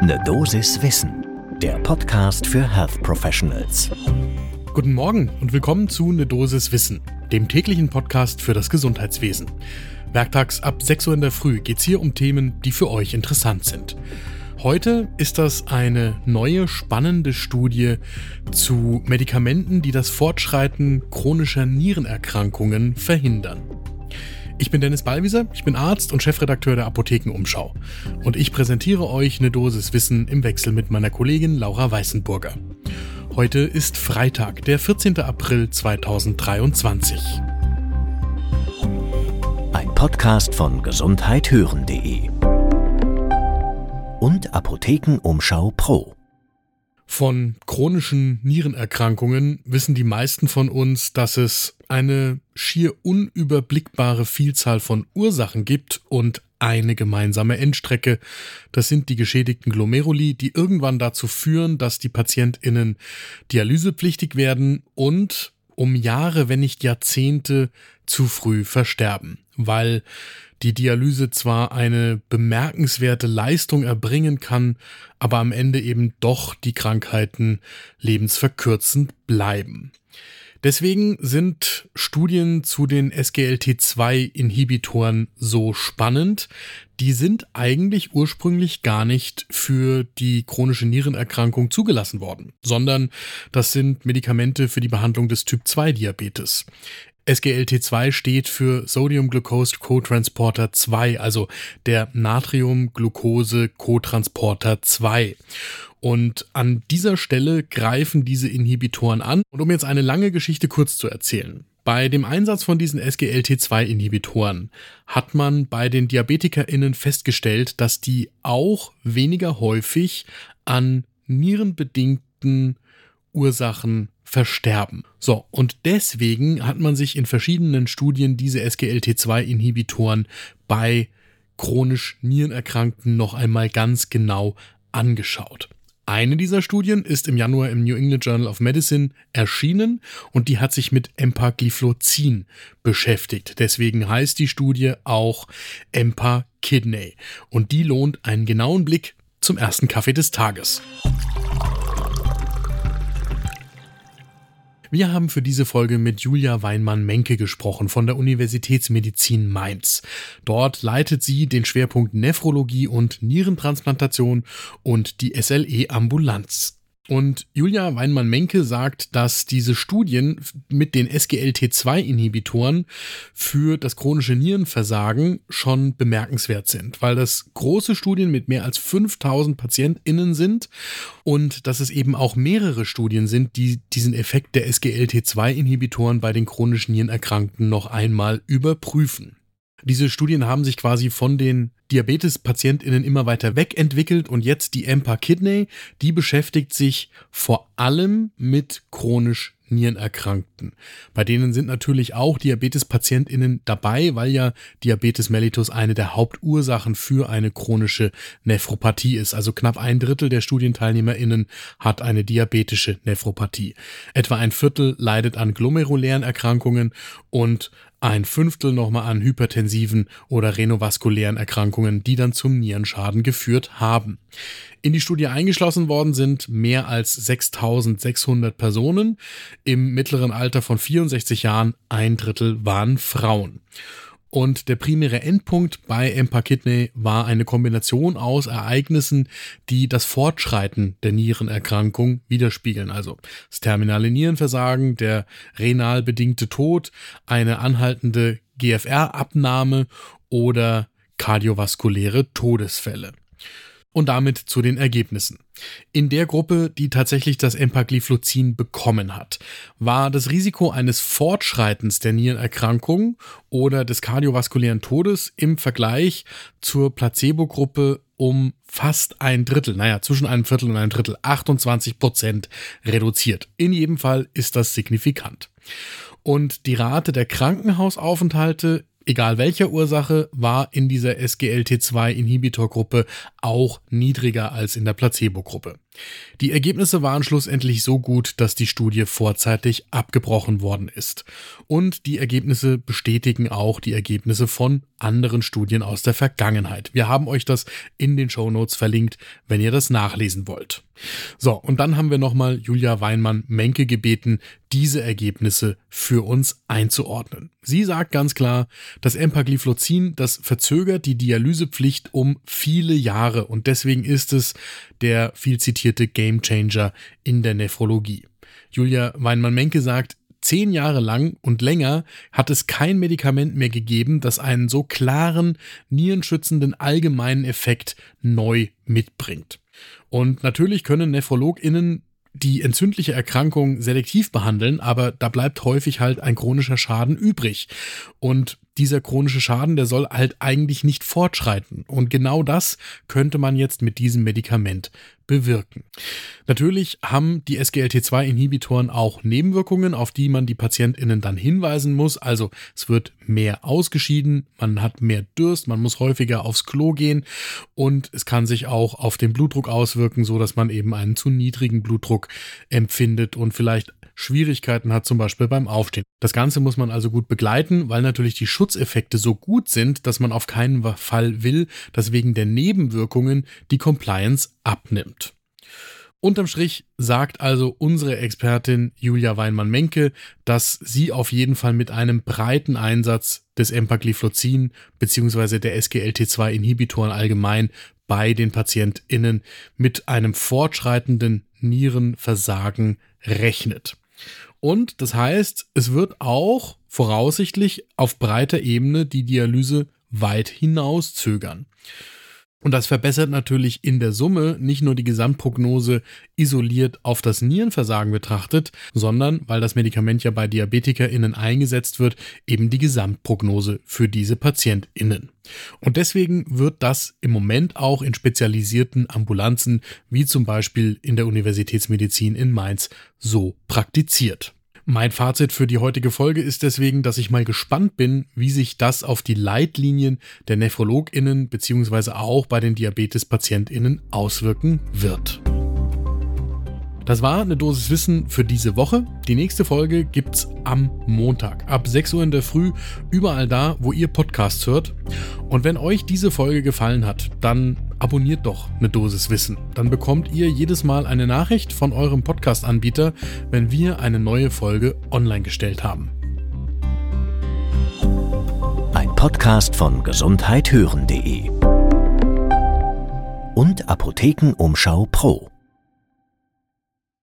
Ne Dosis Wissen, der Podcast für Health Professionals. Guten Morgen und willkommen zu Ne Dosis Wissen, dem täglichen Podcast für das Gesundheitswesen. Werktags ab 6 Uhr in der Früh geht es hier um Themen, die für euch interessant sind. Heute ist das eine neue spannende Studie zu Medikamenten, die das Fortschreiten chronischer Nierenerkrankungen verhindern. Ich bin Dennis Ballwieser, ich bin Arzt und Chefredakteur der Apothekenumschau. Und ich präsentiere euch eine Dosis Wissen im Wechsel mit meiner Kollegin Laura Weißenburger. Heute ist Freitag, der 14. April 2023. Ein Podcast von gesundheithören.de und Apothekenumschau Pro. Von chronischen Nierenerkrankungen wissen die meisten von uns, dass es eine schier unüberblickbare Vielzahl von Ursachen gibt und eine gemeinsame Endstrecke. Das sind die geschädigten Glomeruli, die irgendwann dazu führen, dass die PatientInnen dialysepflichtig werden und um Jahre, wenn nicht Jahrzehnte zu früh versterben, weil die Dialyse zwar eine bemerkenswerte Leistung erbringen kann, aber am Ende eben doch die Krankheiten lebensverkürzend bleiben. Deswegen sind Studien zu den SGLT2-Inhibitoren so spannend. Die sind eigentlich ursprünglich gar nicht für die chronische Nierenerkrankung zugelassen worden, sondern das sind Medikamente für die Behandlung des Typ-2-Diabetes. SGLT2 steht für Sodium Glucose Cotransporter 2, also der Natrium Glucose Cotransporter 2. Und an dieser Stelle greifen diese Inhibitoren an. Und um jetzt eine lange Geschichte kurz zu erzählen. Bei dem Einsatz von diesen SGLT2-Inhibitoren hat man bei den DiabetikerInnen festgestellt, dass die auch weniger häufig an nierenbedingten Ursachen versterben. So, und deswegen hat man sich in verschiedenen Studien diese SGLT2-Inhibitoren bei chronisch Nierenerkrankten noch einmal ganz genau angeschaut. Eine dieser Studien ist im Januar im New England Journal of Medicine erschienen und die hat sich mit Empagliflozin beschäftigt. Deswegen heißt die Studie auch Empa-Kidney. Und die lohnt einen genauen Blick zum ersten Kaffee des Tages. Wir haben für diese Folge mit Julia Weinmann-Menke gesprochen von der Universitätsmedizin Mainz. Dort leitet sie den Schwerpunkt Nephrologie und Nierentransplantation und die SLE-Ambulanz. Und Julia Weinmann-Menke sagt, dass diese Studien mit den SGLT2-Inhibitoren für das chronische Nierenversagen schon bemerkenswert sind, weil das große Studien mit mehr als 5000 PatientInnen sind und dass es eben auch mehrere Studien sind, die diesen Effekt der SGLT2-Inhibitoren bei den chronischen Nierenerkrankten noch einmal überprüfen. Diese Studien haben sich quasi von den Diabetes-PatientInnen immer weiter wegentwickelt und jetzt die EMPA Kidney, die beschäftigt sich vor allem mit chronisch Nierenerkrankten. Bei denen sind natürlich auch Diabetes-PatientInnen dabei, weil ja Diabetes mellitus eine der Hauptursachen für eine chronische Nephropathie ist. Also knapp ein Drittel der StudienteilnehmerInnen hat eine diabetische Nephropathie. Etwa ein Viertel leidet an glomerulären Erkrankungen und ein Fünftel nochmal an hypertensiven oder renovaskulären Erkrankungen, die dann zum Nierenschaden geführt haben. In die Studie eingeschlossen worden sind mehr als 6600 Personen im mittleren Alter von 64 Jahren, ein Drittel waren Frauen. Und der primäre Endpunkt bei Empakidney war eine Kombination aus Ereignissen, die das Fortschreiten der Nierenerkrankung widerspiegeln. Also das terminale Nierenversagen, der renal bedingte Tod, eine anhaltende GFR-Abnahme oder kardiovaskuläre Todesfälle und damit zu den Ergebnissen. In der Gruppe, die tatsächlich das Empagliflozin bekommen hat, war das Risiko eines Fortschreitens der Nierenerkrankung oder des kardiovaskulären Todes im Vergleich zur Placebo-Gruppe um fast ein Drittel, naja, zwischen einem Viertel und einem Drittel, 28 Prozent reduziert. In jedem Fall ist das signifikant. Und die Rate der Krankenhausaufenthalte egal welcher Ursache, war in dieser SGLT2-Inhibitorgruppe auch niedriger als in der Placebo-Gruppe. Die Ergebnisse waren schlussendlich so gut, dass die Studie vorzeitig abgebrochen worden ist. Und die Ergebnisse bestätigen auch die Ergebnisse von anderen Studien aus der Vergangenheit. Wir haben euch das in den Show Notes verlinkt, wenn ihr das nachlesen wollt. So, und dann haben wir nochmal Julia Weinmann-Menke gebeten, diese Ergebnisse für uns einzuordnen. Sie sagt ganz klar, das Empagliflozin, das verzögert die Dialysepflicht um viele Jahre und deswegen ist es der viel zitierte Gamechanger in der Nephrologie. Julia Weinmann-Menke sagt, zehn Jahre lang und länger hat es kein Medikament mehr gegeben, das einen so klaren, nierenschützenden allgemeinen Effekt neu mitbringt. Und natürlich können NephrologInnen die entzündliche Erkrankung selektiv behandeln, aber da bleibt häufig halt ein chronischer Schaden übrig. Und dieser chronische Schaden, der soll halt eigentlich nicht fortschreiten. Und genau das könnte man jetzt mit diesem Medikament bewirken. Natürlich haben die SGLT2-Inhibitoren auch Nebenwirkungen, auf die man die PatientInnen dann hinweisen muss. Also es wird mehr ausgeschieden, man hat mehr Durst, man muss häufiger aufs Klo gehen und es kann sich auch auf den Blutdruck auswirken, so dass man eben einen zu niedrigen Blutdruck empfindet und vielleicht Schwierigkeiten hat, zum Beispiel beim Aufstehen. Das Ganze muss man also gut begleiten, weil natürlich die Schutzeffekte so gut sind, dass man auf keinen Fall will, dass wegen der Nebenwirkungen die Compliance abnimmt. Unterm Strich sagt also unsere Expertin Julia Weinmann-Menke, dass sie auf jeden Fall mit einem breiten Einsatz des Empagliflozin bzw. der SGLT2-Inhibitoren allgemein bei den PatientInnen mit einem fortschreitenden Nierenversagen rechnet. Und das heißt, es wird auch voraussichtlich auf breiter Ebene die Dialyse weit hinaus zögern. Und das verbessert natürlich in der Summe nicht nur die Gesamtprognose isoliert auf das Nierenversagen betrachtet, sondern, weil das Medikament ja bei DiabetikerInnen eingesetzt wird, eben die Gesamtprognose für diese PatientInnen. Und deswegen wird das im Moment auch in spezialisierten Ambulanzen, wie zum Beispiel in der Universitätsmedizin in Mainz, so praktiziert. Mein Fazit für die heutige Folge ist deswegen, dass ich mal gespannt bin, wie sich das auf die Leitlinien der NephrologInnen bzw. auch bei den Diabetespatientinnen auswirken wird. Das war eine Dosis Wissen für diese Woche. Die nächste Folge gibt's am Montag ab 6 Uhr in der Früh, überall da, wo ihr Podcasts hört. Und wenn euch diese Folge gefallen hat, dann abonniert doch eine Dosis Wissen. Dann bekommt ihr jedes Mal eine Nachricht von eurem Podcast-Anbieter, wenn wir eine neue Folge online gestellt haben. Ein Podcast von gesundheithören.de und Apothekenumschau Pro.